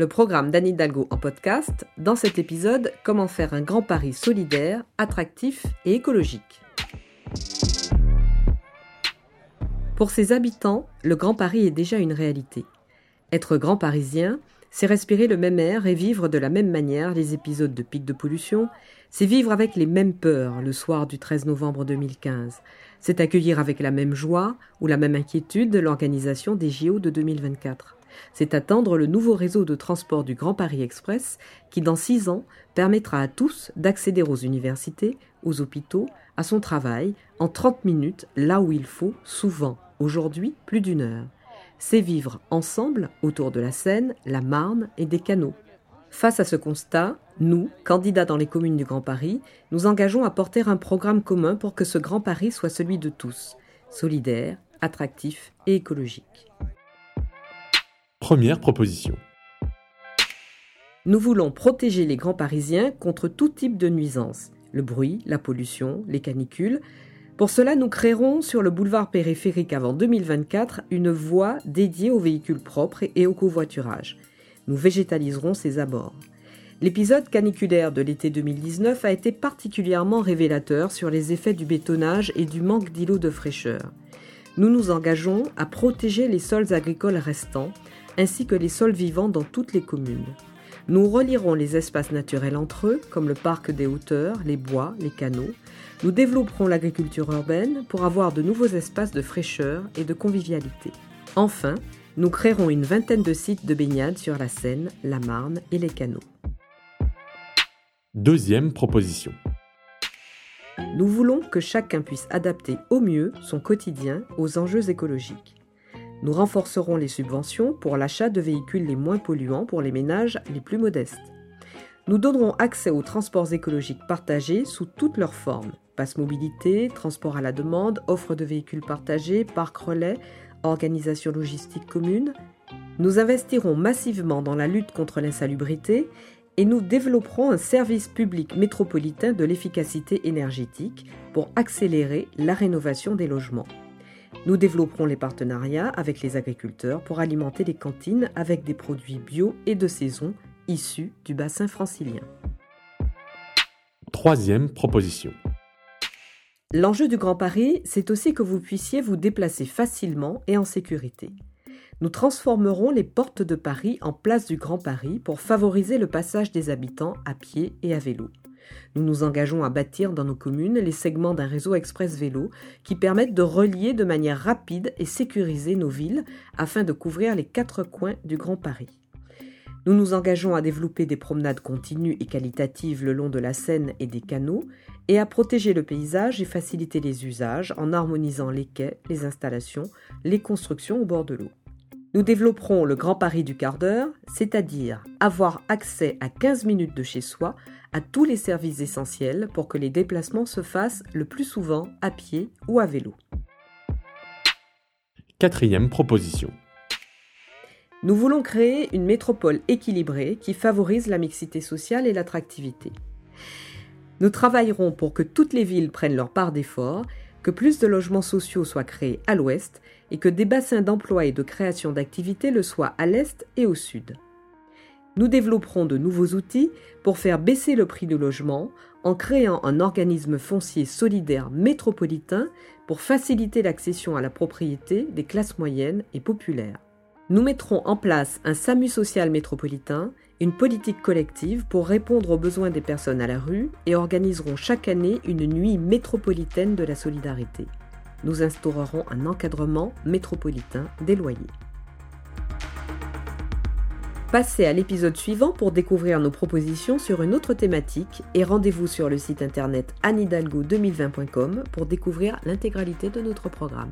le programme d'Anne Hidalgo en podcast, dans cet épisode, comment faire un Grand Paris solidaire, attractif et écologique. Pour ses habitants, le Grand Paris est déjà une réalité. Être grand parisien, c'est respirer le même air et vivre de la même manière les épisodes de pic de pollution, c'est vivre avec les mêmes peurs le soir du 13 novembre 2015, c'est accueillir avec la même joie ou la même inquiétude l'organisation des JO de 2024. C'est attendre le nouveau réseau de transport du Grand Paris Express qui, dans six ans, permettra à tous d'accéder aux universités, aux hôpitaux, à son travail, en 30 minutes, là où il faut, souvent, aujourd'hui, plus d'une heure c'est vivre ensemble autour de la Seine, la Marne et des canaux. Face à ce constat, nous, candidats dans les communes du Grand Paris, nous engageons à porter un programme commun pour que ce Grand Paris soit celui de tous, solidaire, attractif et écologique. Première proposition. Nous voulons protéger les grands parisiens contre tout type de nuisances, le bruit, la pollution, les canicules, pour cela, nous créerons sur le boulevard périphérique avant 2024 une voie dédiée aux véhicules propres et au covoiturage. Nous végétaliserons ces abords. L'épisode caniculaire de l'été 2019 a été particulièrement révélateur sur les effets du bétonnage et du manque d'îlots de fraîcheur. Nous nous engageons à protéger les sols agricoles restants ainsi que les sols vivants dans toutes les communes. Nous relierons les espaces naturels entre eux, comme le parc des hauteurs, les bois, les canaux. Nous développerons l'agriculture urbaine pour avoir de nouveaux espaces de fraîcheur et de convivialité. Enfin, nous créerons une vingtaine de sites de baignade sur la Seine, la Marne et les canaux. Deuxième proposition. Nous voulons que chacun puisse adapter au mieux son quotidien aux enjeux écologiques. Nous renforcerons les subventions pour l'achat de véhicules les moins polluants pour les ménages les plus modestes. Nous donnerons accès aux transports écologiques partagés sous toutes leurs formes. Passe mobilité, transport à la demande, offre de véhicules partagés, parc relais, organisation logistique commune. Nous investirons massivement dans la lutte contre l'insalubrité et nous développerons un service public métropolitain de l'efficacité énergétique pour accélérer la rénovation des logements. Nous développerons les partenariats avec les agriculteurs pour alimenter les cantines avec des produits bio et de saison issus du bassin francilien. Troisième proposition. L'enjeu du Grand Paris, c'est aussi que vous puissiez vous déplacer facilement et en sécurité. Nous transformerons les portes de Paris en place du Grand Paris pour favoriser le passage des habitants à pied et à vélo. Nous nous engageons à bâtir dans nos communes les segments d'un réseau express vélo qui permettent de relier de manière rapide et sécurisée nos villes afin de couvrir les quatre coins du Grand Paris. Nous nous engageons à développer des promenades continues et qualitatives le long de la Seine et des canaux et à protéger le paysage et faciliter les usages en harmonisant les quais, les installations, les constructions au bord de l'eau. Nous développerons le Grand Paris du quart d'heure, c'est-à-dire avoir accès à 15 minutes de chez soi à tous les services essentiels pour que les déplacements se fassent le plus souvent à pied ou à vélo. Quatrième proposition. Nous voulons créer une métropole équilibrée qui favorise la mixité sociale et l'attractivité. Nous travaillerons pour que toutes les villes prennent leur part d'effort, que plus de logements sociaux soient créés à l'ouest et que des bassins d'emploi et de création d'activités le soient à l'est et au sud. Nous développerons de nouveaux outils pour faire baisser le prix du logement en créant un organisme foncier solidaire métropolitain pour faciliter l'accession à la propriété des classes moyennes et populaires. Nous mettrons en place un SAMU social métropolitain, une politique collective pour répondre aux besoins des personnes à la rue et organiserons chaque année une nuit métropolitaine de la solidarité. Nous instaurerons un encadrement métropolitain des loyers. Passez à l'épisode suivant pour découvrir nos propositions sur une autre thématique et rendez-vous sur le site internet anidalgo2020.com pour découvrir l'intégralité de notre programme.